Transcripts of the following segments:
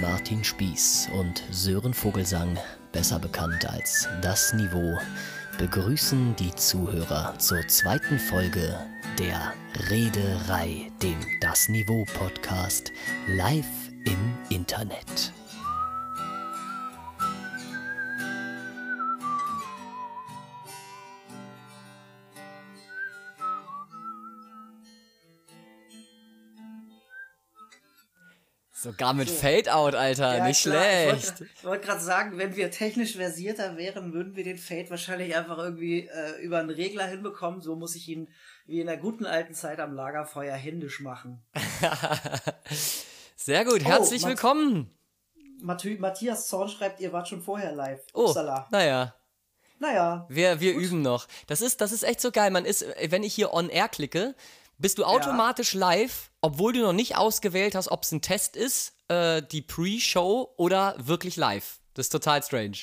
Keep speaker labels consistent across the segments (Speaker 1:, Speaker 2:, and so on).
Speaker 1: Martin Spieß und Sören Vogelsang, besser bekannt als Das Niveau, begrüßen die Zuhörer zur zweiten Folge der Rederei, dem Das Niveau Podcast, live im Internet. Sogar mit so. Fade-Out, Alter. Ja, nicht klar. schlecht.
Speaker 2: Ich wollte wollt gerade sagen, wenn wir technisch versierter wären, würden wir den Fade wahrscheinlich einfach irgendwie äh, über einen Regler hinbekommen. So muss ich ihn wie in der guten alten Zeit am Lagerfeuer händisch machen.
Speaker 1: Sehr gut. Herzlich oh, willkommen.
Speaker 2: Matthias Zorn schreibt, ihr wart schon vorher live.
Speaker 1: Oh, Upsala. naja.
Speaker 2: Naja.
Speaker 1: Wir, wir üben noch. Das ist, das ist echt so geil. Man ist, wenn ich hier on air klicke, bist du automatisch ja. live, obwohl du noch nicht ausgewählt hast, ob es ein Test ist, äh, die Pre-Show oder wirklich live. Das ist total strange.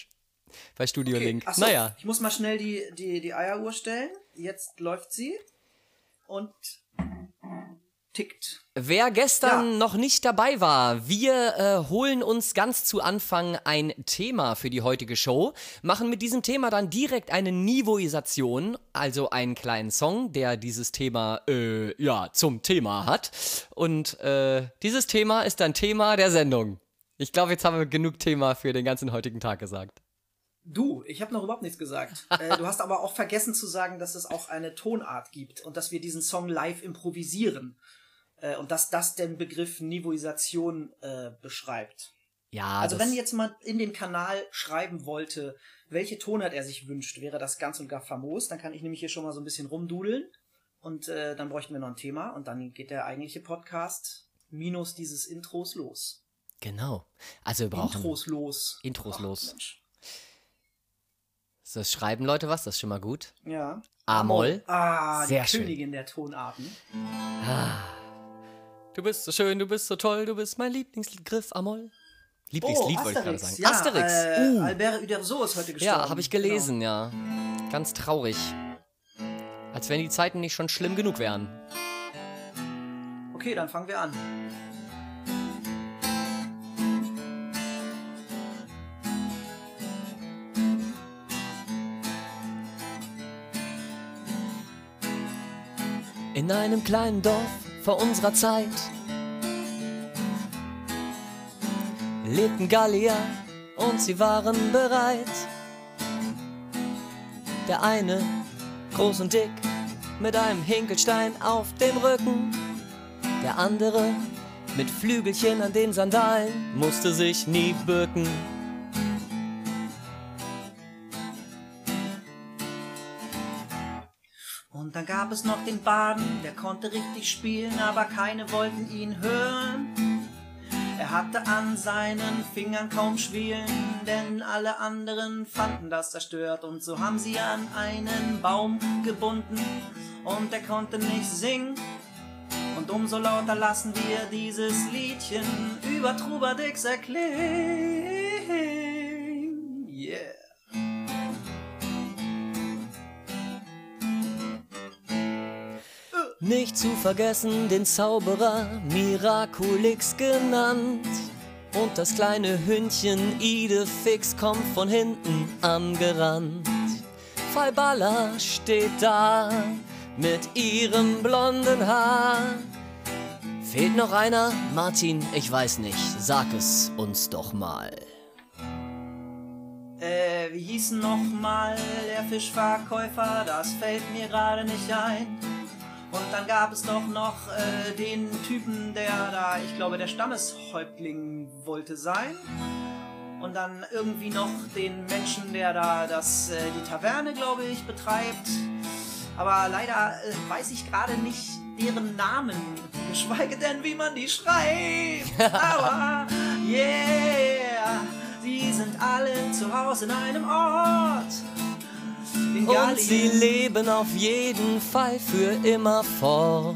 Speaker 1: Bei Studio okay. Link.
Speaker 2: Achso, naja. Ich muss mal schnell die, die, die Eieruhr stellen. Jetzt läuft sie. Und tickt.
Speaker 1: Wer gestern ja. noch nicht dabei war, wir äh, holen uns ganz zu Anfang ein Thema für die heutige Show, machen mit diesem Thema dann direkt eine Niveauisation, also einen kleinen Song, der dieses Thema äh, ja zum Thema hat. Und äh, dieses Thema ist dann Thema der Sendung. Ich glaube, jetzt haben wir genug Thema für den ganzen heutigen Tag gesagt.
Speaker 2: Du, ich habe noch überhaupt nichts gesagt. äh, du hast aber auch vergessen zu sagen, dass es auch eine Tonart gibt und dass wir diesen Song live improvisieren. Äh, und dass das den Begriff Niveauisation äh, beschreibt.
Speaker 1: Ja.
Speaker 2: Also wenn jetzt mal in den Kanal schreiben wollte, welche Tonart er sich wünscht, wäre das ganz und gar famos. Dann kann ich nämlich hier schon mal so ein bisschen rumdudeln und äh, dann bräuchten wir noch ein Thema und dann geht der eigentliche Podcast minus dieses Intros los.
Speaker 1: Genau. Also wir brauchen
Speaker 2: Intros los.
Speaker 1: Intros Ach, los. Mensch. So schreiben Leute was, das ist schon mal gut.
Speaker 2: Ja.
Speaker 1: A-Moll.
Speaker 2: Ah, Sehr die schön. Königin der Tonarten.
Speaker 1: Ah. Du bist so schön, du bist so toll, du bist mein Lieblingsgriff, Amol. Lieblingslied oh, wollte ich gerade sagen.
Speaker 2: Ja, Asterix. Äh, uh. Albert Uderzo ist heute gestorben.
Speaker 1: Ja, habe ich gelesen, genau. ja. Ganz traurig. Als wenn die Zeiten nicht schon schlimm genug wären.
Speaker 2: Okay, dann fangen wir an.
Speaker 1: In einem kleinen Dorf vor unserer Zeit lebten Gallier und sie waren bereit. Der eine, groß und dick, mit einem Hinkelstein auf dem Rücken. Der andere, mit Flügelchen an den Sandalen, musste sich nie bücken.
Speaker 2: Gab es noch den Baden, der konnte richtig spielen, aber keine wollten ihn hören. Er hatte an seinen Fingern kaum Schwielen, denn alle anderen fanden das zerstört. Und so haben sie an einen Baum gebunden und er konnte nicht singen. Und umso lauter lassen wir dieses Liedchen über Trubadix erklingen. Yeah.
Speaker 1: Nicht zu vergessen den Zauberer Miraculix genannt. Und das kleine Hündchen Idefix kommt von hinten angerannt. Falballa steht da mit ihrem blonden Haar. Fehlt noch einer? Martin, ich weiß nicht. Sag es uns doch mal.
Speaker 2: Äh, wie hieß noch mal der Fischverkäufer? Das fällt mir gerade nicht ein. Und dann gab es doch noch äh, den Typen, der da, ich glaube, der Stammeshäuptling wollte sein. Und dann irgendwie noch den Menschen, der da das, äh, die Taverne, glaube ich, betreibt. Aber leider äh, weiß ich gerade nicht deren Namen, geschweige denn, wie man die schreibt. Aber yeah, sie sind alle zu Hause in einem Ort
Speaker 1: und sie leben auf jeden Fall für immer fort.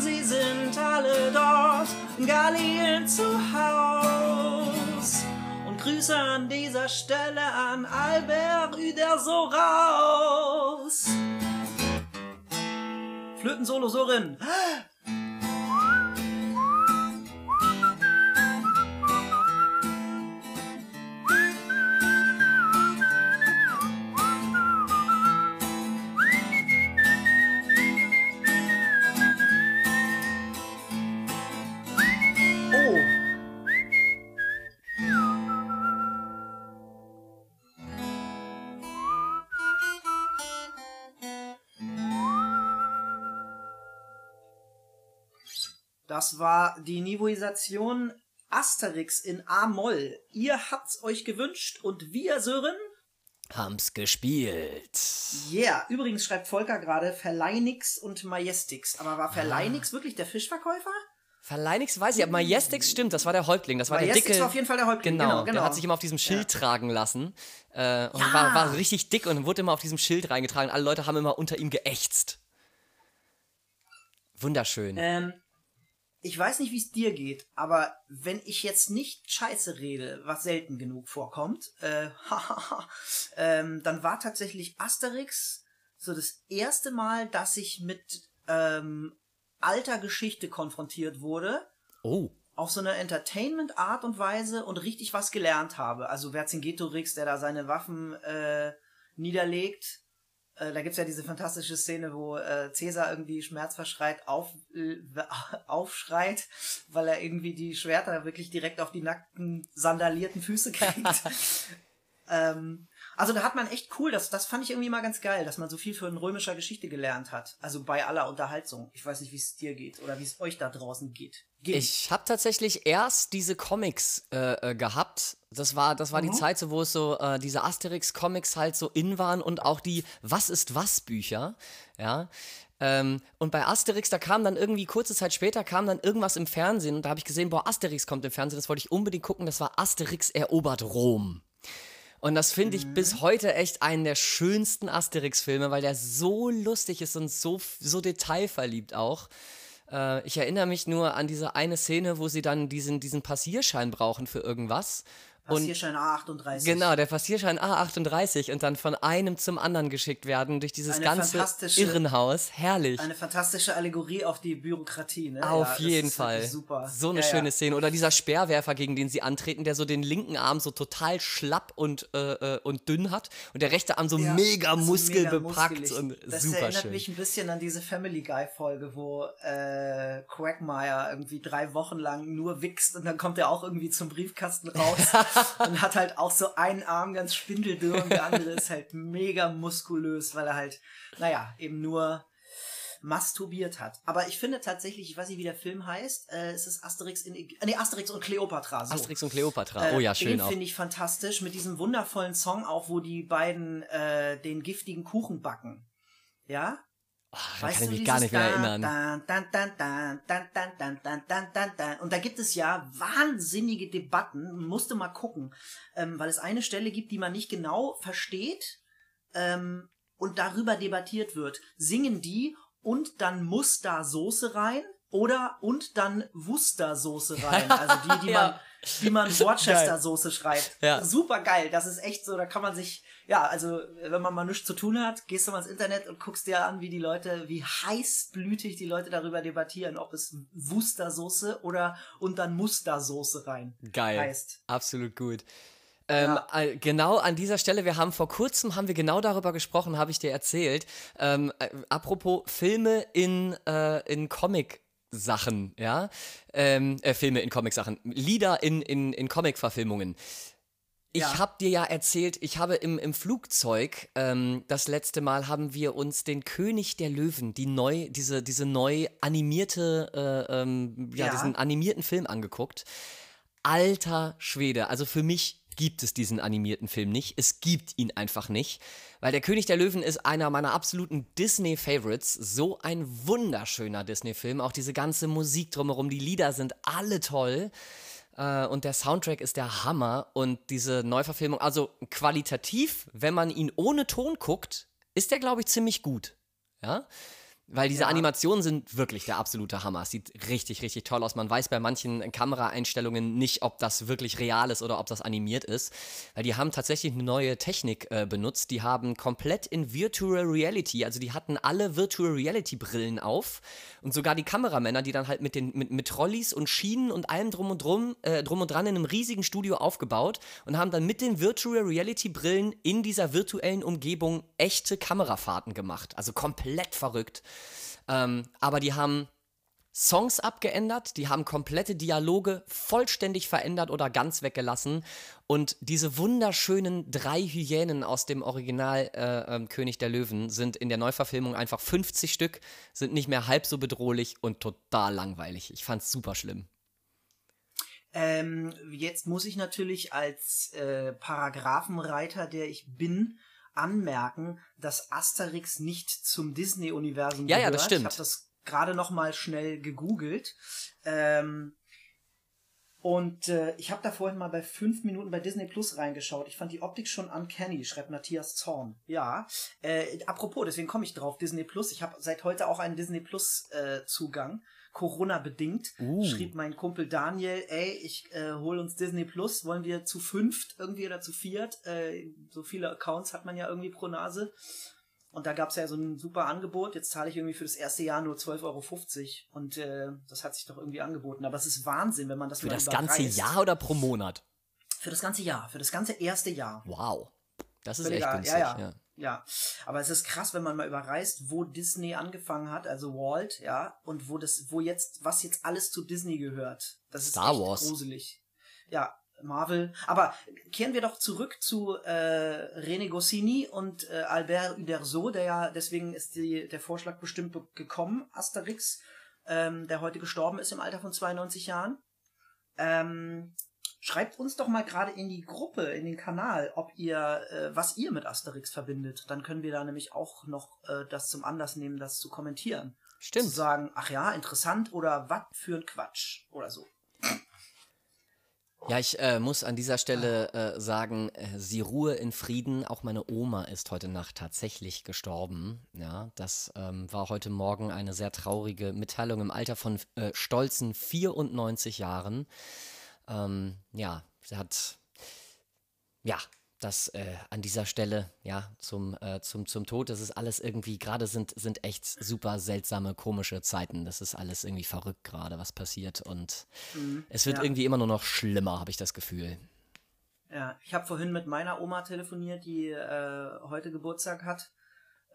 Speaker 2: Sie sind alle dort, in Gallien zu Haus. Und Grüße an dieser Stelle an Albert Uderso raus. Das war die Niveauisation Asterix in A-Moll. Ihr habt's euch gewünscht und wir, Sören,
Speaker 1: haben's gespielt.
Speaker 2: Yeah, übrigens schreibt Volker gerade Verleinix und Majestix. Aber war Verleinix
Speaker 1: Ah.
Speaker 2: wirklich der Fischverkäufer?
Speaker 1: Verleinix weiß ich, aber Majestix stimmt, das war der Häuptling. Das war
Speaker 2: Majestix
Speaker 1: der dicke.
Speaker 2: war auf jeden Fall der Häuptling.
Speaker 1: Genau,
Speaker 2: Genau, genau.
Speaker 1: der hat sich immer auf diesem Schild tragen lassen. Äh, und
Speaker 2: Ja.
Speaker 1: war, war richtig dick und wurde immer auf diesem Schild reingetragen. Alle Leute haben immer unter ihm geächtzt. Wunderschön.
Speaker 2: Ähm, ich weiß nicht, wie es dir geht, aber wenn ich jetzt nicht Scheiße rede, was selten genug vorkommt, äh, ähm, dann war tatsächlich Asterix so das erste Mal, dass ich mit ähm, alter Geschichte konfrontiert wurde.
Speaker 1: oh.
Speaker 2: auf so eine Entertainment-Art und Weise und richtig was gelernt habe. Also Vercingetorix, der da seine Waffen äh, niederlegt. Äh, da gibt's ja diese fantastische Szene, wo äh, Cäsar irgendwie schmerzverschreit auf, äh, aufschreit, weil er irgendwie die Schwerter wirklich direkt auf die nackten, sandalierten Füße kriegt. ähm, also da hat man echt cool, das, das fand ich irgendwie mal ganz geil, dass man so viel von römischer Geschichte gelernt hat. Also bei aller Unterhaltung. Ich weiß nicht, wie es dir geht oder wie es euch da draußen geht. Ging.
Speaker 1: Ich habe tatsächlich erst diese Comics äh, äh, gehabt. Das war, das war die Zeit, so, wo es so äh, diese Asterix-Comics halt so in waren und auch die Was ist was Bücher. Ja. Ähm, und bei Asterix, da kam dann irgendwie kurze Zeit später kam dann irgendwas im Fernsehen und da habe ich gesehen, boah, Asterix kommt im Fernsehen, das wollte ich unbedingt gucken. Das war Asterix erobert Rom. Und das finde ich bis heute echt einen der schönsten Asterix-Filme, weil der so lustig ist und so, so detailverliebt auch. Äh, ich erinnere mich nur an diese eine Szene, wo sie dann diesen, diesen Passierschein brauchen für irgendwas. Und
Speaker 2: Passierschein A38.
Speaker 1: genau, der Passierschein A38 und dann von einem zum anderen geschickt werden durch dieses
Speaker 2: Eine
Speaker 1: ganze Irrenhaus. Herrlich.
Speaker 2: Eine fantastische Allegorie auf die Bürokratie, ne?
Speaker 1: Auf
Speaker 2: Ja,
Speaker 1: jeden Fall.
Speaker 2: Super.
Speaker 1: So eine
Speaker 2: ja,
Speaker 1: schöne
Speaker 2: ja.
Speaker 1: Szene. Oder dieser Speerwerfer, gegen den sie antreten, der so den linken Arm so total schlapp und, äh, äh, und dünn hat und der rechte Arm so mega muskelbepackt
Speaker 2: muskelig.
Speaker 1: und
Speaker 2: das
Speaker 1: super
Speaker 2: erinnert
Speaker 1: schön.
Speaker 2: mich ein bisschen an diese Family Guy Folge, wo äh, Quagmire irgendwie drei Wochen lang nur wichst und dann kommt er auch irgendwie zum Briefkasten raus und hat halt auch so einen Arm ganz spindeldürr und der andere ist halt mega muskulös, weil er halt, naja, eben nur masturbiert hat. Aber ich finde tatsächlich, ich weiß nicht, wie der Film heißt, äh, es ist Asterix in, äh, nee, Asterix und Cleopatra. So.
Speaker 1: Asterix und Cleopatra.
Speaker 2: Äh,
Speaker 1: oh ja, schön
Speaker 2: den finde ich fantastisch mit diesem wundervollen Song auch, wo die beiden äh, den giftigen Kuchen backen. Ja?
Speaker 1: Ach, da kann ich mich gar nicht mehr erinnern.
Speaker 2: Und da gibt es ja wahnsinnige Debatten, musste mal gucken, ähm, weil es eine Stelle gibt, die man nicht genau versteht ähm, und darüber debattiert wird. Singen die und dann muss da Soße rein oder und dann Wustersoße rein, also die, die man wie man Worcester-Soße schreibt.
Speaker 1: Ja.
Speaker 2: Super geil. Das ist echt so, da kann man sich, ja, also wenn man mal nichts zu tun hat, gehst du mal ins Internet und guckst dir an, wie die Leute, wie heißblütig die Leute darüber debattieren, ob es Worcestersoße oder und dann muss da Soße rein
Speaker 1: Geil.
Speaker 2: heißt.
Speaker 1: Absolut gut. Ähm,
Speaker 2: Ja.
Speaker 1: äh, Genau an dieser Stelle, wir haben vor kurzem, haben wir genau darüber gesprochen, habe ich dir erzählt. Ähm, äh, apropos Filme in, äh, in Comic-Sachen, ja? Ähm, äh, Filme in Comic-Sachen, Lieder in, in, in Comic-Verfilmungen. Ich
Speaker 2: Ja.
Speaker 1: habe dir ja erzählt, ich habe im, im Flugzeug, ähm, das letzte Mal haben wir uns den König der Löwen, die neu, diese, diese neu animierte, äh, ähm, ja,
Speaker 2: Ja.
Speaker 1: diesen animierten Film angeguckt. Alter Schwede, also für mich gibt es diesen animierten Film nicht. Es gibt ihn einfach nicht, weil der König der Löwen ist einer meiner absoluten Disney-Favorites. So ein wunderschöner Disney-Film. Auch diese ganze Musik drumherum, die Lieder sind alle toll. Äh, und der Soundtrack ist der Hammer. Und diese Neuverfilmung, also qualitativ, wenn man ihn ohne Ton guckt, ist der, glaube ich, ziemlich gut. Ja. Weil diese
Speaker 2: Ja.
Speaker 1: Animationen sind wirklich der absolute Hammer. Es sieht richtig, richtig toll aus. Man weiß bei manchen Kameraeinstellungen nicht, ob das wirklich real ist oder ob das animiert ist. Weil die haben tatsächlich eine neue Technik äh, benutzt. Die haben komplett in Virtual Reality, also die hatten alle Virtual Reality Brillen auf. Und sogar die Kameramänner, die dann halt mit den mit, mit Trolleys und Schienen und allem drum und drum, äh, drum und dran in einem riesigen Studio aufgebaut und haben dann mit den Virtual Reality Brillen in dieser virtuellen Umgebung echte Kamerafahrten gemacht. Also komplett verrückt. Ähm, aber die haben Songs abgeändert, die haben komplette Dialoge vollständig verändert oder ganz weggelassen. Und diese wunderschönen drei Hyänen aus dem Original äh, ähm, König der Löwen sind in der Neuverfilmung einfach 50 Stück, sind nicht mehr halb so bedrohlich und total langweilig. Ich fand's super schlimm.
Speaker 2: Ähm, jetzt muss ich natürlich als äh, Paragraphenreiter, der ich bin, anmerken, dass Asterix nicht zum Disney-Universum
Speaker 1: Ja,
Speaker 2: gehört.
Speaker 1: ja, das stimmt.
Speaker 2: Ich habe das gerade noch mal schnell gegoogelt. Ähm, und äh, ich habe da vorhin mal bei fünf Minuten bei Disney Plus reingeschaut. Ich fand die Optik schon uncanny, schreibt Matthias Zorn. Ja. Äh, apropos, deswegen komme ich drauf, Disney Plus. Ich habe seit heute auch einen Disney Plus äh, Zugang. Corona bedingt,
Speaker 1: Uh.
Speaker 2: schrieb mein Kumpel Daniel, ey, ich äh, hol uns Disney Plus, wollen wir zu fünft irgendwie oder zu viert? Äh, so viele Accounts hat man ja irgendwie pro Nase. Und da gab's ja so ein super Angebot. Jetzt zahle ich irgendwie für das erste Jahr nur 12,50 Euro. Und äh, das hat sich doch irgendwie angeboten. Aber es ist Wahnsinn, wenn man das
Speaker 1: Für das ganze. Jahr oder pro Monat?
Speaker 2: Für das ganze Jahr. Für das ganze erste Jahr.
Speaker 1: Wow. Das ist
Speaker 2: Völliger-
Speaker 1: echt günstig.
Speaker 2: ja, ja.
Speaker 1: ja.
Speaker 2: Ja, aber es ist krass, wenn man mal überreißt, wo Disney angefangen hat, also Walt, ja, und wo das, wo jetzt, was jetzt alles zu Disney gehört. Das ist
Speaker 1: Star Wars.
Speaker 2: gruselig. Ja, Marvel. Aber kehren wir doch zurück zu äh, René Goscinny und äh, Albert Uderzo, der ja, deswegen ist die, der Vorschlag bestimmt be- gekommen, Asterix, ähm, der heute gestorben ist im Alter von 92 Jahren. Ähm, Schreibt uns doch mal gerade in die Gruppe, in den Kanal, ob ihr, äh, was ihr mit Asterix verbindet. Dann können wir da nämlich auch noch äh, das zum Anlass nehmen, das zu kommentieren. Zu
Speaker 1: Stimmt.
Speaker 2: sagen, ach ja, interessant oder was für ein Quatsch oder so.
Speaker 1: Ja, ich äh, muss an dieser Stelle äh, sagen, äh, sie ruhe in Frieden. Auch meine Oma ist heute Nacht tatsächlich gestorben. Ja, das ähm, war heute Morgen eine sehr traurige Mitteilung im Alter von äh, stolzen 94 Jahren. Ähm, ja, sie hat, ja, das äh, an dieser Stelle, ja, zum, äh, zum, zum Tod, das ist alles irgendwie, gerade sind, sind echt super seltsame, komische Zeiten. Das ist alles irgendwie verrückt gerade, was passiert. Und es wird
Speaker 2: ja.
Speaker 1: irgendwie immer nur noch schlimmer, habe ich das Gefühl.
Speaker 2: Ja, ich habe vorhin mit meiner Oma telefoniert, die äh, heute Geburtstag hat,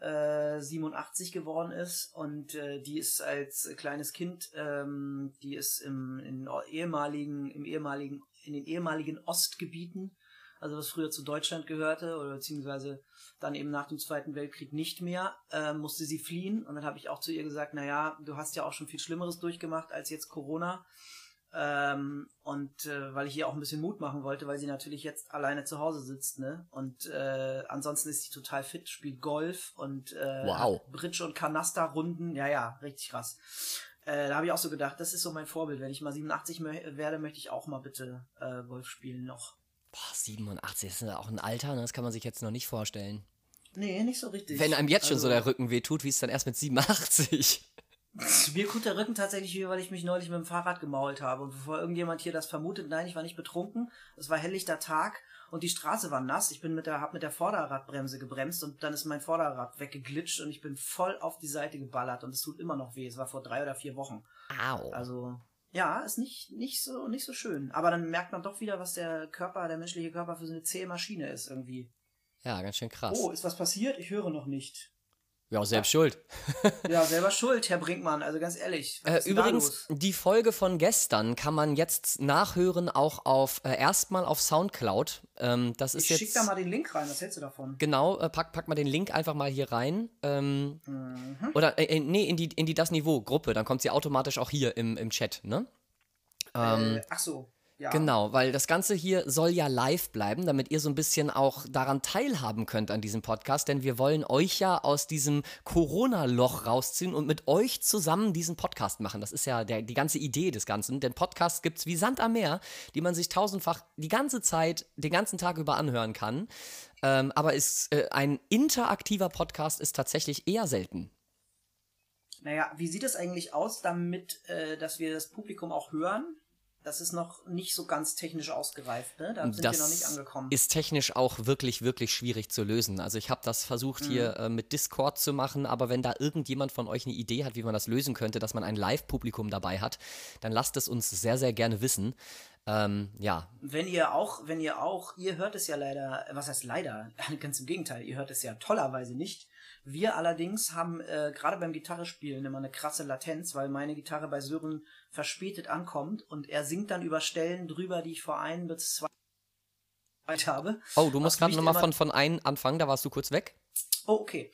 Speaker 2: äh, 87 geworden ist und äh, die ist als kleines Kind, ähm, die ist im in ehemaligen, im ehemaligen, in den ehemaligen Ostgebieten, also was früher zu Deutschland gehörte oder beziehungsweise dann eben nach dem Zweiten Weltkrieg nicht mehr, äh, musste sie fliehen und dann habe ich auch zu ihr gesagt, na ja, du hast ja auch schon viel Schlimmeres durchgemacht als jetzt Corona. Ähm, und äh, weil ich ihr auch ein bisschen Mut machen wollte, weil sie natürlich jetzt alleine zu Hause sitzt, ne? Und äh, ansonsten ist sie total fit, spielt Golf und äh,
Speaker 1: Wow.
Speaker 2: Bridge und Kanasterrunden. Ja, ja, richtig krass. Äh, da habe ich auch so gedacht, das ist so mein Vorbild. Wenn ich mal 87 mö- werde, möchte ich auch mal bitte äh, Golf spielen noch.
Speaker 1: Boah, 87, das ist ja auch ein Alter, ne? das kann man sich jetzt noch nicht vorstellen.
Speaker 2: Nee, nicht so richtig.
Speaker 1: Wenn einem jetzt schon so
Speaker 2: Also-
Speaker 1: der Rücken weh tut, wie es dann erst mit 87.
Speaker 2: Mir tut der Rücken tatsächlich weh, weil ich mich neulich mit dem Fahrrad gemault habe. Und bevor irgendjemand hier das vermutet, nein, ich war nicht betrunken. Es war helllichter Tag und die Straße war nass. Ich bin mit der, hab mit der Vorderradbremse gebremst und dann ist mein Vorderrad weggeglitscht und ich bin voll auf die Seite geballert und es tut immer noch weh. Es war vor drei oder vier Wochen.
Speaker 1: Au.
Speaker 2: Also, ja, ist nicht, nicht so, nicht so schön. Aber dann merkt man doch wieder, was der Körper, der menschliche Körper für so eine zähe Maschine ist irgendwie.
Speaker 1: Ja, ganz schön krass.
Speaker 2: Oh, ist was passiert? Ich höre noch nicht.
Speaker 1: Ja, selbst schuld.
Speaker 2: Ja, selber schuld, Herr Brinkmann. Also ganz ehrlich.
Speaker 1: Äh,
Speaker 2: ist
Speaker 1: übrigens, die Folge von gestern kann man jetzt nachhören, auch auf äh, erstmal auf Soundcloud. Ähm, das ist
Speaker 2: Ich
Speaker 1: jetzt
Speaker 2: schick da mal den Link rein, was hältst du davon?
Speaker 1: genau, äh, pack, pack mal den Link einfach mal hier rein. Ähm,
Speaker 2: Mhm.
Speaker 1: Oder äh, äh, nee, in die, in die das Niveau Gruppe, dann kommt sie automatisch auch hier im, im Chat, ne?
Speaker 2: äh, ach so, ja.
Speaker 1: Genau, weil das Ganze hier soll ja live bleiben, damit ihr so ein bisschen auch daran teilhaben könnt an diesem Podcast, denn wir wollen euch ja aus diesem Corona-Loch rausziehen und mit euch zusammen diesen Podcast machen. Das ist ja der, die ganze Idee des Ganzen, denn Podcasts gibt's wie Sand am Meer, die man sich tausendfach die ganze Zeit, den ganzen Tag über anhören kann. Ähm, aber ist, äh, ein interaktiver Podcast ist tatsächlich eher selten.
Speaker 2: Naja, wie sieht es eigentlich aus damit, äh, dass wir das Publikum auch hören? Das ist noch nicht so ganz technisch ausgereift, ne? Da sind wir noch nicht angekommen.
Speaker 1: ist technisch auch wirklich, wirklich schwierig zu lösen. Also ich habe das versucht hier
Speaker 2: Mhm.
Speaker 1: äh, mit Discord zu machen, aber wenn da irgendjemand von euch eine Idee hat, wie man das lösen könnte, dass man ein Live-Publikum dabei hat, dann lasst es uns sehr, sehr gerne wissen. Ähm, ja.
Speaker 2: Wenn ihr auch, wenn ihr auch, ihr hört es ja leider, was heißt leider? Ganz im Gegenteil, ihr hört es ja tollerweise nicht. Wir allerdings haben äh, gerade beim Gitarrespielen immer eine krasse Latenz, weil meine Gitarre bei Sören verspätet ankommt und er singt dann über Stellen drüber, die ich vor ein bis zwei habe.
Speaker 1: Oh, du musst gerade nochmal von, von ein anfangen, da warst du kurz weg.
Speaker 2: Oh, okay.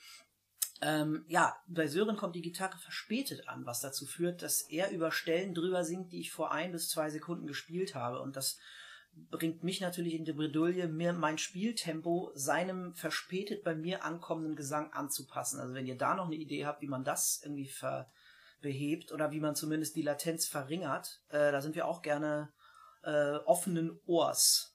Speaker 2: Ähm, ja, bei Sören kommt die Gitarre verspätet an, was dazu führt, dass er über Stellen drüber singt, die ich vor ein bis zwei Sekunden gespielt habe. Und das bringt mich natürlich in die Bredouille, mir mein Spieltempo seinem verspätet bei mir ankommenden Gesang anzupassen. Also wenn ihr da noch eine Idee habt, wie man das irgendwie behebt oder wie man zumindest die Latenz verringert, äh, da sind wir auch gerne äh, offenen Ohrs.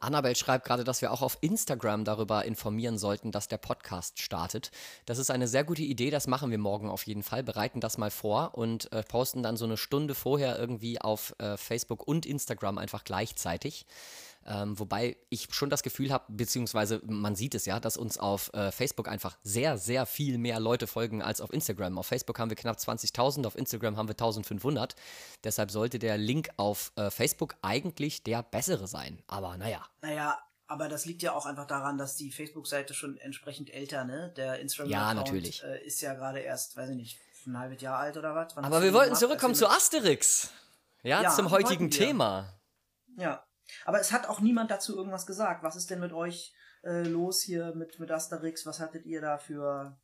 Speaker 1: Annabel schreibt gerade, dass wir auch auf Instagram darüber informieren sollten, dass der Podcast startet. Das ist eine sehr gute Idee, das machen wir morgen auf jeden Fall. Bereiten das mal vor und äh, posten dann so eine Stunde vorher irgendwie auf äh, Facebook und Instagram einfach gleichzeitig. Ähm, wobei ich schon das Gefühl habe, beziehungsweise man sieht es ja, dass uns auf äh, Facebook einfach sehr, sehr viel mehr Leute folgen als auf Instagram. Auf Facebook haben wir knapp 20.000, auf Instagram haben wir 1.500. Deshalb sollte der Link auf äh, Facebook eigentlich der bessere sein. Aber naja.
Speaker 2: Naja, aber das liegt ja auch einfach daran, dass die Facebook-Seite schon entsprechend älter, ne? Der
Speaker 1: Instagram-Account
Speaker 2: ja, äh, ist ja gerade erst, weiß ich nicht, ein halbes Jahr alt oder was.
Speaker 1: aber wir wollten zurückkommen zu Asterix. Ja, ja zum heutigen Thema.
Speaker 2: Ja, aber es hat auch niemand dazu irgendwas gesagt. Was ist denn mit euch äh, los hier mit, mit Asterix? Was hattet ihr da für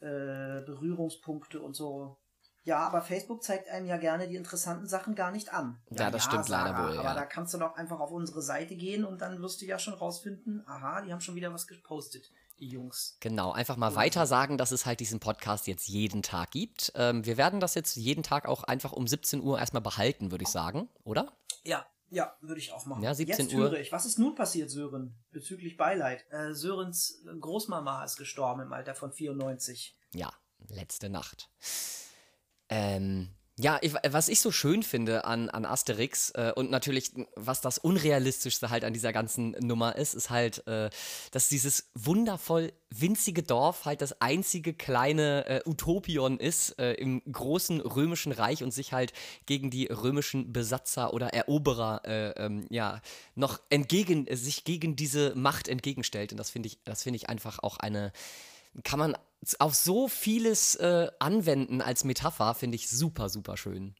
Speaker 2: äh, Berührungspunkte und so? Ja, aber Facebook zeigt einem ja gerne die interessanten Sachen gar nicht an.
Speaker 1: Ja, ja das ja, stimmt Sarah, leider wohl.
Speaker 2: Aber da kannst du doch einfach auf unsere Seite gehen und dann wirst du ja schon rausfinden, aha, die haben schon wieder was gepostet, die Jungs.
Speaker 1: Genau, einfach mal weiter sagen, dass es halt diesen Podcast jetzt jeden Tag gibt. Ähm, wir werden das jetzt jeden Tag auch einfach um 17 Uhr erstmal behalten, würde ich sagen, oder?
Speaker 2: Ja, ja, würde ich auch machen.
Speaker 1: Ja, 17
Speaker 2: Jetzt
Speaker 1: Uhr.
Speaker 2: höre ich. Was ist nun passiert, Sören? Bezüglich Beileid. Äh, Sörens Großmama ist gestorben im Alter von 94.
Speaker 1: Ja, letzte Nacht. Ähm, ja, ich, was ich so schön finde an, an Asterix äh, und natürlich, was das Unrealistischste halt an dieser ganzen Nummer ist, ist halt, äh, dass dieses wundervoll winzige Dorf halt das einzige kleine äh, Utopion ist äh, im großen römischen Reich und sich halt gegen die römischen Besatzer oder Eroberer äh, ähm, ja noch entgegen, sich gegen diese Macht entgegenstellt. Und das finde ich, das finde ich einfach auch eine kann man auf so vieles äh, anwenden als Metapher, finde ich super, super schön.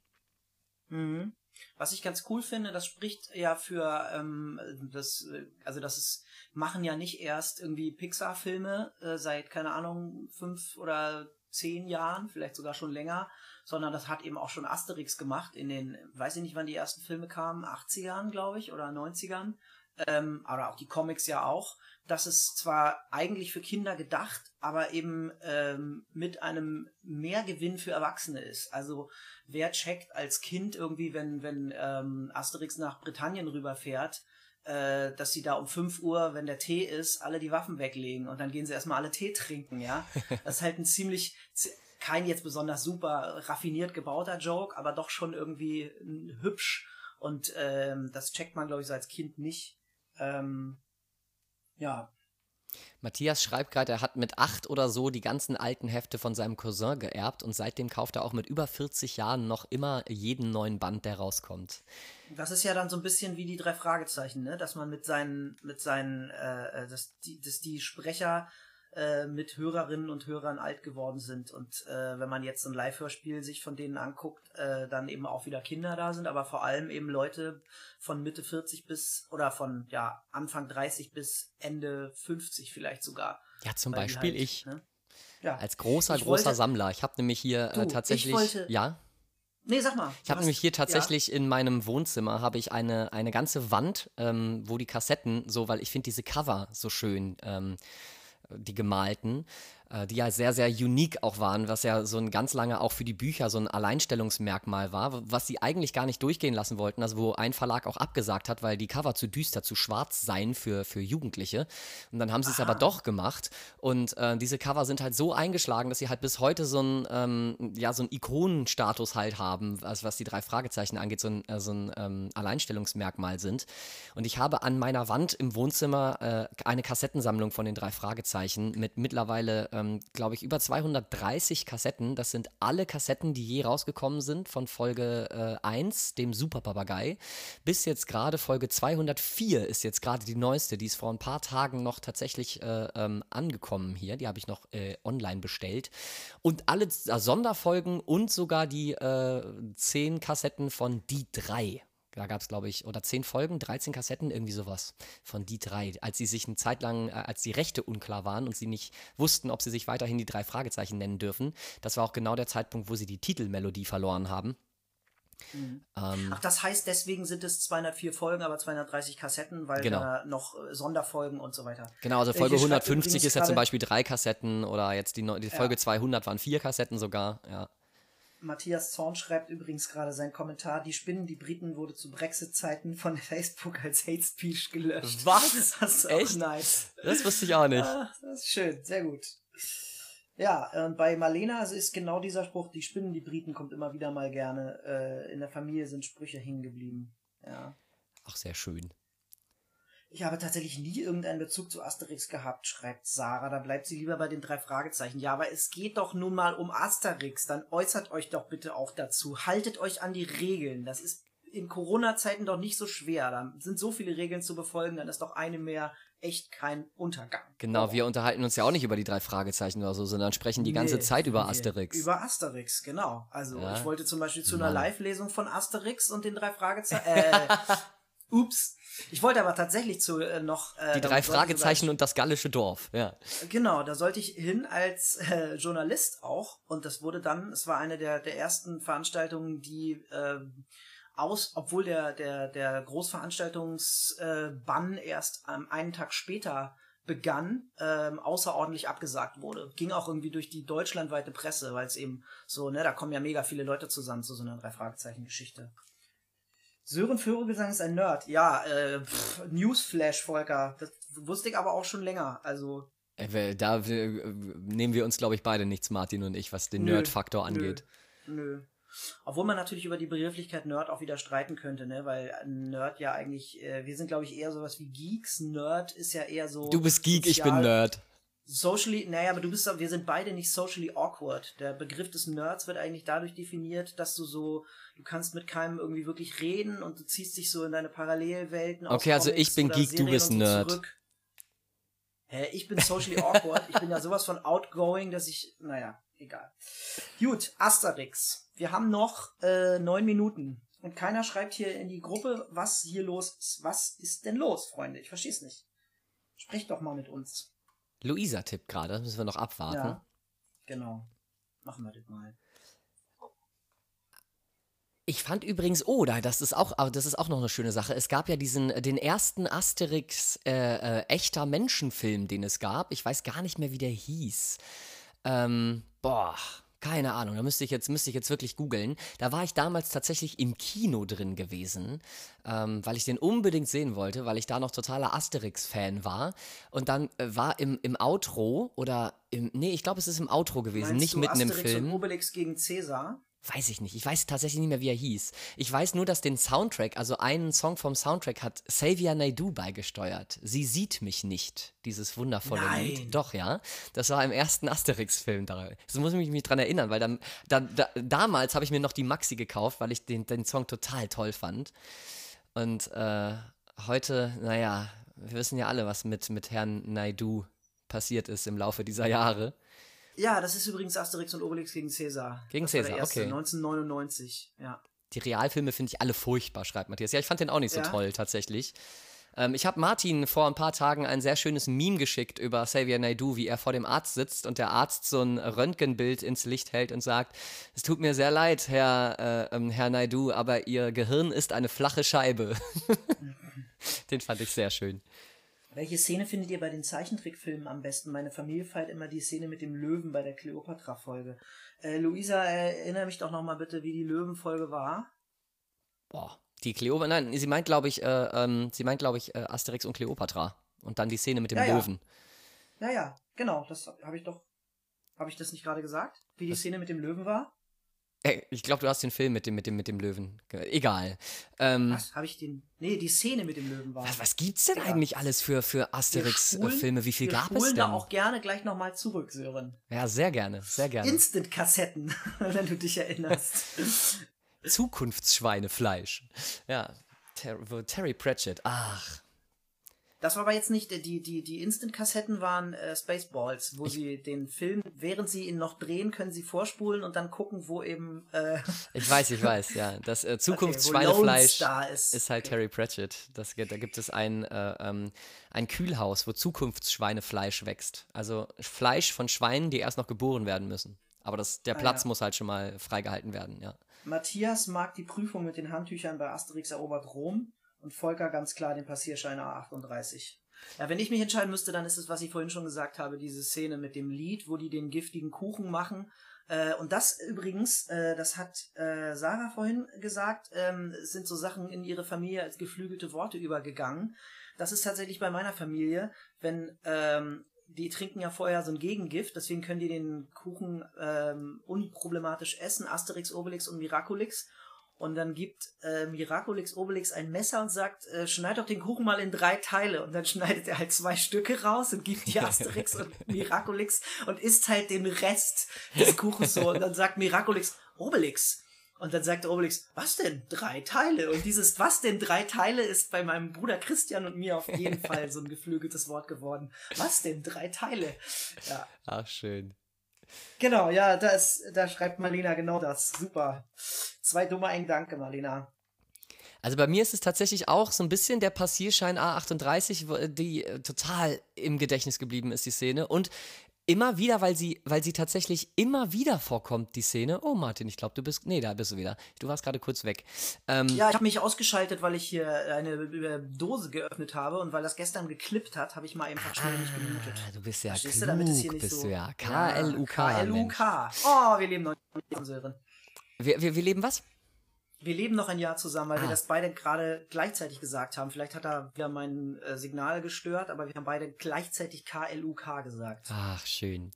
Speaker 2: Mhm. Was ich ganz cool finde, das spricht ja für ähm, das, äh, also das ist, machen ja nicht erst irgendwie Pixar-Filme äh, seit, keine Ahnung, fünf oder zehn Jahren, vielleicht sogar schon länger, sondern das hat eben auch schon Asterix gemacht in den, weiß ich nicht, wann die ersten Filme kamen, 80ern, glaube ich, oder 90ern, ähm, aber auch die Comics ja auch dass es zwar eigentlich für Kinder gedacht, aber eben ähm, mit einem Mehrgewinn für Erwachsene ist. Also wer checkt als Kind irgendwie, wenn, wenn ähm, Asterix nach Britannien rüberfährt, äh, dass sie da um 5 Uhr, wenn der Tee ist, alle die Waffen weglegen und dann gehen sie erstmal alle Tee trinken, ja. Das ist halt ein ziemlich, kein jetzt besonders super raffiniert gebauter Joke, aber doch schon irgendwie hübsch und ähm, das checkt man, glaube ich, so als Kind nicht. Ähm, ja.
Speaker 1: Matthias schreibt gerade, er hat mit acht oder so die ganzen alten Hefte von seinem Cousin geerbt und seitdem kauft er auch mit über 40 Jahren noch immer jeden neuen Band, der rauskommt.
Speaker 2: Das ist ja dann so ein bisschen wie die drei Fragezeichen, ne? Dass man mit seinen, mit seinen, äh, äh dass die, dass die Sprecher äh, mit Hörerinnen und Hörern alt geworden sind. Und äh, wenn man jetzt ein Live-Hörspiel sich von denen anguckt, äh, dann eben auch wieder Kinder da sind, aber vor allem eben Leute von Mitte 40 bis oder von ja Anfang 30 bis Ende 50 vielleicht sogar.
Speaker 1: Ja, zum Beispiel halt, ich. Ne? Ja. Als großer, ich großer wollte, Sammler. Ich habe nämlich hier äh, du, tatsächlich. Wollte,
Speaker 2: ja. Nee, sag mal.
Speaker 1: Ich habe nämlich hier tatsächlich ja. in meinem Wohnzimmer habe ich eine, eine ganze Wand, ähm, wo die Kassetten so, weil ich finde diese Cover so schön. Ähm, die gemalten, die ja sehr, sehr unique auch waren, was ja so ein ganz lange auch für die Bücher so ein Alleinstellungsmerkmal war, was sie eigentlich gar nicht durchgehen lassen wollten, also wo ein Verlag auch abgesagt hat, weil die Cover zu düster, zu schwarz seien für, für Jugendliche. Und dann haben sie es aber doch gemacht und äh, diese Cover sind halt so eingeschlagen, dass sie halt bis heute so ein, ähm, ja, so ein Ikonenstatus halt haben, also was die drei Fragezeichen angeht, so ein, äh, so ein ähm, Alleinstellungsmerkmal sind. Und ich habe an meiner Wand im Wohnzimmer äh, eine Kassettensammlung von den drei Fragezeichen mit mittlerweile ähm, glaube ich, über 230 Kassetten. Das sind alle Kassetten, die je rausgekommen sind von Folge äh, 1, dem Super Papagei, bis jetzt gerade Folge 204 ist jetzt gerade die neueste. Die ist vor ein paar Tagen noch tatsächlich äh, ähm, angekommen hier. Die habe ich noch äh, online bestellt. Und alle Sonderfolgen und sogar die äh, 10 Kassetten von Die 3 da gab es, glaube ich, oder zehn Folgen, 13 Kassetten, irgendwie sowas von die drei. Als sie sich eine Zeit lang, äh, als die Rechte unklar waren und sie nicht wussten, ob sie sich weiterhin die drei Fragezeichen nennen dürfen, das war auch genau der Zeitpunkt, wo sie die Titelmelodie verloren haben.
Speaker 2: Mhm. Ähm, Ach, das heißt, deswegen sind es 204 Folgen, aber 230 Kassetten, weil genau. da noch äh, Sonderfolgen und so weiter.
Speaker 1: Genau, also Folge 150 ist ja zum Beispiel drei Kassetten oder jetzt die, die Folge ja. 200 waren vier Kassetten sogar, ja.
Speaker 2: Matthias Zorn schreibt übrigens gerade seinen Kommentar, die Spinnen, die Briten wurde zu Brexit-Zeiten von Facebook als Hate Speech gelöscht.
Speaker 1: Was? Das ist Echt? nice. Das wusste ich auch nicht. Ah,
Speaker 2: das ist schön, sehr gut. Ja, und bei Marlena ist genau dieser Spruch, die Spinnen, die Briten, kommt immer wieder mal gerne. Äh, in der Familie sind Sprüche hängen geblieben. Ja.
Speaker 1: Ach, sehr schön.
Speaker 2: Ich habe tatsächlich nie irgendeinen Bezug zu Asterix gehabt, schreibt Sarah. Da bleibt sie lieber bei den drei Fragezeichen. Ja, aber es geht doch nun mal um Asterix. Dann äußert euch doch bitte auch dazu. Haltet euch an die Regeln. Das ist in Corona-Zeiten doch nicht so schwer. Da sind so viele Regeln zu befolgen, dann ist doch eine mehr echt kein Untergang.
Speaker 1: Genau, oh. wir unterhalten uns ja auch nicht über die drei Fragezeichen oder so, sondern sprechen die nee, ganze Zeit über nee, Asterix.
Speaker 2: Über Asterix, genau. Also ja. ich wollte zum Beispiel zu einer Live-Lesung von Asterix und den drei Fragezeichen. Äh, ups. Ich wollte aber tatsächlich zu äh, noch.
Speaker 1: Äh, die drei Fragezeichen und das gallische Dorf, ja.
Speaker 2: Genau, da sollte ich hin als äh, Journalist auch. Und das wurde dann, es war eine der, der ersten Veranstaltungen, die äh, aus, obwohl der, der, der Großveranstaltungsbann äh, erst ähm, einen Tag später begann, ähm, außerordentlich abgesagt wurde. Ging auch irgendwie durch die deutschlandweite Presse, weil es eben so, ne, da kommen ja mega viele Leute zusammen zu so einer Drei-Fragezeichen-Geschichte. Sören Vögelgesang ist ein Nerd. Ja, äh, pff, Newsflash, Volker. Das wusste ich aber auch schon länger. Also.
Speaker 1: Äh, da äh, nehmen wir uns, glaube ich, beide nichts, Martin und ich, was den Nerd-Faktor angeht.
Speaker 2: Nö. Obwohl man natürlich über die Begrifflichkeit Nerd auch wieder streiten könnte, ne? Weil Nerd ja eigentlich, äh, wir sind, glaube ich, eher sowas wie Geeks. Nerd ist ja eher so.
Speaker 1: Du bist Geek, ich bin Nerd.
Speaker 2: Socially, naja, aber du bist, wir sind beide nicht socially awkward. Der Begriff des Nerds wird eigentlich dadurch definiert, dass du so, du kannst mit keinem irgendwie wirklich reden und du ziehst dich so in deine Parallelwelten.
Speaker 1: Okay, also ich bin Geek, Serien du bist Nerd. Zurück.
Speaker 2: Hä, ich bin socially awkward. ich bin ja sowas von outgoing, dass ich, naja, egal. Gut, Asterix. Wir haben noch äh, neun Minuten. Und keiner schreibt hier in die Gruppe, was hier los ist. Was ist denn los, Freunde? Ich versteh's nicht. Sprecht doch mal mit uns.
Speaker 1: Luisa tippt gerade, das müssen wir noch abwarten. Ja,
Speaker 2: genau. Machen wir das mal.
Speaker 1: Ich fand übrigens, oh, das ist auch, das ist auch noch eine schöne Sache. Es gab ja diesen, den ersten Asterix äh, äh, echter Menschenfilm, den es gab. Ich weiß gar nicht mehr, wie der hieß. Ähm, boah, keine Ahnung, da müsste ich jetzt, müsste ich jetzt wirklich googeln. Da war ich damals tatsächlich im Kino drin gewesen, ähm, weil ich den unbedingt sehen wollte, weil ich da noch totaler Asterix-Fan war. Und dann äh, war im, im Outro oder im, nee, ich glaube, es ist im Outro gewesen, Meinst nicht mitten Asterix im Film.
Speaker 2: Obelix gegen Cäsar?
Speaker 1: Weiß ich nicht. Ich weiß tatsächlich nicht mehr, wie er hieß. Ich weiß nur, dass den Soundtrack, also einen Song vom Soundtrack, hat Xavier Naidoo beigesteuert. Sie sieht mich nicht, dieses wundervolle Nein. Lied. Doch, ja. Das war im ersten Asterix-Film. Das muss ich mich dran erinnern, weil dann, da, da, damals habe ich mir noch die Maxi gekauft, weil ich den, den Song total toll fand. Und äh, heute, naja, wir wissen ja alle, was mit, mit Herrn Naidoo passiert ist im Laufe dieser Jahre.
Speaker 2: Ja, das ist übrigens Asterix und Obelix gegen Cäsar.
Speaker 1: Gegen das Cäsar, okay.
Speaker 2: 1999, ja.
Speaker 1: Die Realfilme finde ich alle furchtbar, schreibt Matthias. Ja, ich fand den auch nicht so ja. toll, tatsächlich. Ähm, ich habe Martin vor ein paar Tagen ein sehr schönes Meme geschickt über Xavier Naidoo, wie er vor dem Arzt sitzt und der Arzt so ein Röntgenbild ins Licht hält und sagt: Es tut mir sehr leid, Herr, äh, ähm, Herr Naidoo, aber Ihr Gehirn ist eine flache Scheibe. den fand ich sehr schön.
Speaker 2: Welche Szene findet ihr bei den Zeichentrickfilmen am besten? Meine Familie feiert immer die Szene mit dem Löwen bei der Cleopatra-Folge. Äh, Luisa, erinnere mich doch nochmal bitte, wie die Löwen-Folge war.
Speaker 1: Boah, die Cleopatra, nein, sie meint, glaube ich, äh, ähm, sie meint, glaube ich, äh, Asterix und Cleopatra. Und dann die Szene mit dem
Speaker 2: ja,
Speaker 1: Löwen.
Speaker 2: Ja, ja, genau, das habe ich doch, habe ich das nicht gerade gesagt? Wie die das Szene mit dem Löwen war?
Speaker 1: Ich glaube, du hast den Film mit dem, mit dem, mit dem Löwen. Egal. Ähm,
Speaker 2: was? Habe ich den. Nee, die Szene mit dem Löwen war.
Speaker 1: Was, was gibt's denn ja. eigentlich alles für, für Asterix-Filme? Wie viel gab es denn?
Speaker 2: da auch gerne gleich nochmal zurück, Sören.
Speaker 1: Ja, sehr gerne, sehr gerne.
Speaker 2: Instant-Kassetten, wenn du dich erinnerst.
Speaker 1: Zukunftsschweinefleisch. Ja, Ter Terry Pratchett. Ach.
Speaker 2: Das war aber jetzt nicht, die, die, die Instant-Kassetten waren äh, Spaceballs, wo ich, sie den Film, während sie ihn noch drehen, können sie vorspulen und dann gucken, wo eben. Äh,
Speaker 1: ich weiß, ich weiß, ja. Das äh, Zukunftsschweinefleisch okay, ist. ist. halt Terry Pratchett. Das, da gibt es ein, äh, ähm, ein Kühlhaus, wo Zukunftsschweinefleisch wächst. Also Fleisch von Schweinen, die erst noch geboren werden müssen. Aber das, der ah, Platz ja. muss halt schon mal freigehalten werden, ja.
Speaker 2: Matthias mag die Prüfung mit den Handtüchern bei Asterix erobert Rom und Volker ganz klar den Passierschein A38. Ja, wenn ich mich entscheiden müsste, dann ist es, was ich vorhin schon gesagt habe, diese Szene mit dem Lied, wo die den giftigen Kuchen machen. Äh, und das übrigens, äh, das hat äh, Sarah vorhin gesagt, ähm, sind so Sachen in ihre Familie als geflügelte Worte übergegangen. Das ist tatsächlich bei meiner Familie, wenn ähm, die trinken ja vorher so ein Gegengift, deswegen können die den Kuchen ähm, unproblematisch essen, Asterix, Obelix und Miraculix. Und dann gibt äh, Miraculix Obelix ein Messer und sagt, äh, schneid doch den Kuchen mal in drei Teile. Und dann schneidet er halt zwei Stücke raus und gibt die Asterix und Miraculix und isst halt den Rest des Kuchens so. Und dann sagt Miraculix, Obelix. Und dann sagt Obelix, was denn? Drei Teile? Und dieses Was denn drei Teile ist bei meinem Bruder Christian und mir auf jeden Fall so ein geflügeltes Wort geworden. Was denn? Drei Teile? Ja.
Speaker 1: Ach, schön.
Speaker 2: Genau, ja, das, da schreibt Marlena genau das. Super. Zwei dumme ein Marlena.
Speaker 1: Also bei mir ist es tatsächlich auch so ein bisschen der Passierschein A38, die äh, total im Gedächtnis geblieben ist, die Szene. Und immer wieder, weil sie, weil sie tatsächlich immer wieder vorkommt, die Szene. Oh, Martin, ich glaube, du bist. Nee, da bist du wieder. Du warst gerade kurz weg.
Speaker 2: Ähm, ja, ich habe mich ausgeschaltet, weil ich hier eine Dose geöffnet habe und weil das gestern geklippt hat, habe ich mal einfach schnell nicht gemutet.
Speaker 1: Ah, du bist ja Verstehst klug, du, damit es hier nicht bist so, du ja. K-L-U-K.
Speaker 2: K-L-U-K. Oh, wir leben noch in Sören.
Speaker 1: Wir, wir, wir leben was?
Speaker 2: wir leben noch ein Jahr zusammen, weil ah. wir das beide gerade gleichzeitig gesagt haben. Vielleicht hat er wieder mein äh, Signal gestört, aber wir haben beide gleichzeitig KLUK gesagt.
Speaker 1: Ach, schön.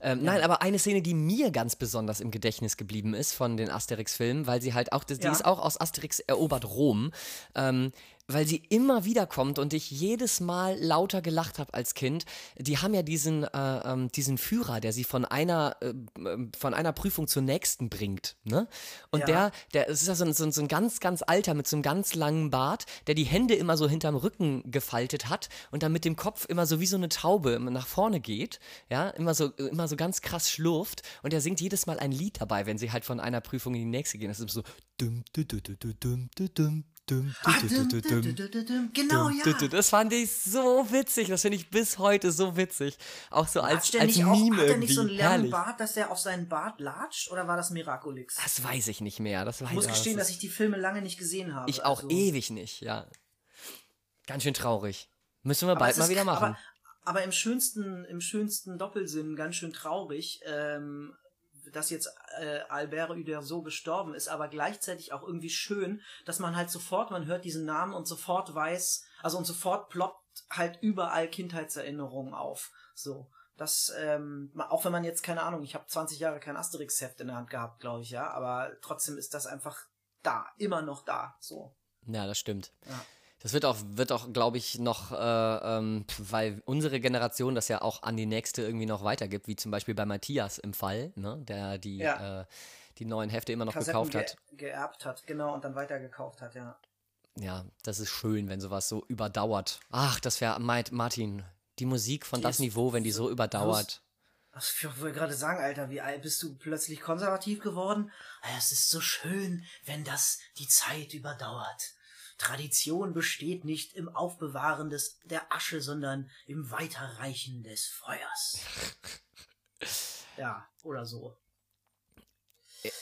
Speaker 1: Ähm, ja. Nein, aber eine Szene, die mir ganz besonders im Gedächtnis geblieben ist von den Asterix-Filmen, weil sie halt auch, die ja. ist auch aus Asterix erobert Rom. Ähm, weil sie immer wieder kommt und ich jedes Mal lauter gelacht habe als Kind. Die haben ja diesen, äh, ähm, diesen Führer, der sie von einer, äh, von einer Prüfung zur nächsten bringt. Ne? Und ja. der, der, es ist ja so ein, so, ein, ganz, ganz alter mit so einem ganz langen Bart, der die Hände immer so hinterm Rücken gefaltet hat und dann mit dem Kopf immer so wie so eine Taube nach vorne geht. Ja, immer so, immer so ganz krass schlurft und er singt jedes Mal ein Lied dabei, wenn sie halt von einer Prüfung in die nächste gehen. Das ist so dum, dum, dum, dum, dum, dum, dum, Genau, ja. Das fand ich so witzig. Das finde ich bis heute so witzig. Auch so als, als Meme auch, Hat er nicht so einen
Speaker 2: langen Bart, dass er auf seinen Bart latscht? Oder war das Miraculix?
Speaker 1: Das weiß ich nicht mehr. Das
Speaker 2: ich muss gestehen, das dass ich die Filme lange nicht gesehen habe.
Speaker 1: Ich auch also. ewig nicht, ja. Ganz schön traurig. Müssen wir aber bald mal wieder machen.
Speaker 2: Aber, aber, im schönsten, im schönsten Doppelsinn ganz schön traurig. Ähm, dass jetzt äh, Albert Uderzo gestorben ist, aber gleichzeitig auch irgendwie schön, dass man halt sofort, man hört diesen Namen und sofort weiß, also und sofort ploppt halt überall Kindheitserinnerungen auf. So. Das, ähm, auch wenn man jetzt, keine Ahnung, ich habe 20 Jahre kein Asterix-Heft in der Hand gehabt, glaube ich, ja, aber trotzdem ist das einfach da, immer noch da, so.
Speaker 1: Ja, das stimmt. Ja. Das wird auch, wird auch, glaube ich, noch, äh, ähm, weil unsere Generation das ja auch an die nächste irgendwie noch weitergibt, wie zum Beispiel bei Matthias im Fall, ne, der die, ja. äh, die neuen Hefte immer noch Kassetten gekauft hat.
Speaker 2: Ge geerbt hat, genau, und dann weitergekauft hat, ja.
Speaker 1: Ja, das ist schön, wenn sowas so überdauert. Ach, das wäre, Martin, die Musik von die das Niveau, wenn die so überdauert.
Speaker 2: Ich wollte gerade sagen, Alter, wie alt bist du plötzlich konservativ geworden? Es ist so schön, wenn das die Zeit überdauert. Tradition besteht nicht im Aufbewahren des, der Asche, sondern im Weiterreichen des Feuers. ja, oder so.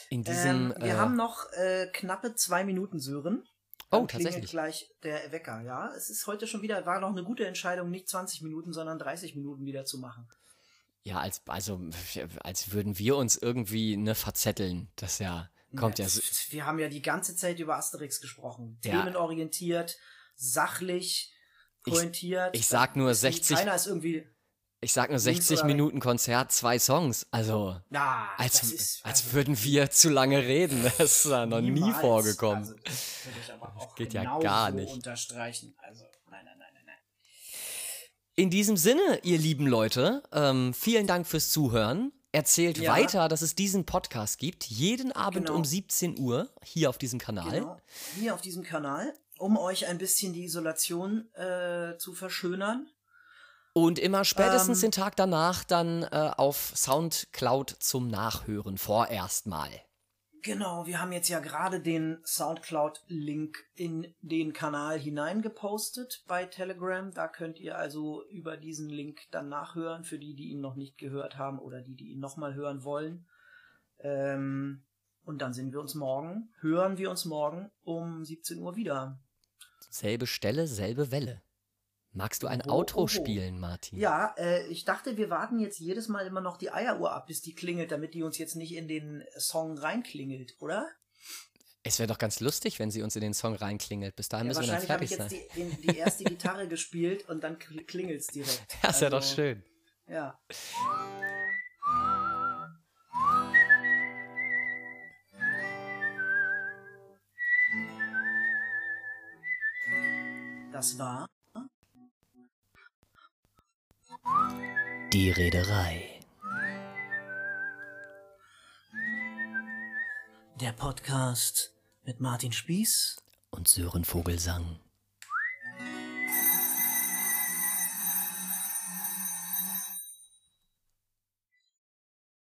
Speaker 1: In diesem.
Speaker 2: Ähm, wir äh, haben noch äh, knappe zwei Minuten, Sören.
Speaker 1: Dann oh, tatsächlich.
Speaker 2: gleich der Wecker, ja. Es ist heute schon wieder, war noch eine gute Entscheidung, nicht 20 Minuten, sondern 30 Minuten wieder zu machen.
Speaker 1: Ja, als, also, als würden wir uns irgendwie ne verzetteln. Das ja. Kommt ja.
Speaker 2: Wir haben ja die ganze Zeit über Asterix gesprochen. Ja. Themenorientiert, sachlich, pointiert.
Speaker 1: Ich, ich sag nur 60.
Speaker 2: Keiner ist irgendwie.
Speaker 1: Ich sag nur 60 Minuten Konzert, zwei Songs. Also,
Speaker 2: Na,
Speaker 1: als,
Speaker 2: ist,
Speaker 1: als
Speaker 2: also,
Speaker 1: würden wir zu lange reden. Das ist ja noch nie
Speaker 2: niemals.
Speaker 1: vorgekommen.
Speaker 2: Also, das würde ich aber auch
Speaker 1: geht ja
Speaker 2: genau
Speaker 1: gar
Speaker 2: so
Speaker 1: nicht.
Speaker 2: unterstreichen. Also, nein, nein, nein, nein.
Speaker 1: In diesem Sinne, ihr lieben Leute, ähm, vielen Dank fürs Zuhören. Erzählt
Speaker 2: Ja.
Speaker 1: weiter, dass es diesen Podcast gibt. Jeden Abend
Speaker 2: Genau.
Speaker 1: um 17 Uhr hier auf diesem Kanal.
Speaker 2: Genau. Hier auf diesem Kanal, um euch ein bisschen die Isolation äh, zu verschönern.
Speaker 1: Und immer spätestens
Speaker 2: Ähm,
Speaker 1: den Tag danach dann äh, auf Soundcloud zum Nachhören vorerst mal.
Speaker 2: Genau, wir haben jetzt ja gerade den Soundcloud-Link in den Kanal hineingepostet bei Telegram. Da könnt ihr also über diesen Link dann nachhören, für die, die ihn noch nicht gehört haben oder die, die ihn nochmal hören wollen. Ähm, und dann sehen wir uns morgen, hören wir uns morgen um 17 Uhr wieder.
Speaker 1: Selbe Stelle, selbe Welle. Magst du ein
Speaker 2: Oh,
Speaker 1: Outro
Speaker 2: oh, oh.
Speaker 1: spielen, Martin?
Speaker 2: Ja, äh, ich dachte, wir warten jetzt jedes Mal immer noch die Eieruhr ab, bis die klingelt, damit die uns jetzt nicht in den Song reinklingelt, oder?
Speaker 1: Es wäre doch ganz lustig, wenn sie uns in den Song reinklingelt. Bis dahin
Speaker 2: Ja,
Speaker 1: müssen wir dann
Speaker 2: wahrscheinlich habe
Speaker 1: fertig
Speaker 2: ich jetzt
Speaker 1: sein.
Speaker 2: die, den, die erste Gitarre gespielt und dann kl- klingelt's direkt.
Speaker 1: Das ist ja doch
Speaker 2: Also,
Speaker 1: schön.
Speaker 2: Ja. Das war
Speaker 1: Die Reederei.
Speaker 2: der Podcast mit Martin Spieß.
Speaker 1: Und Sören Vogelsang.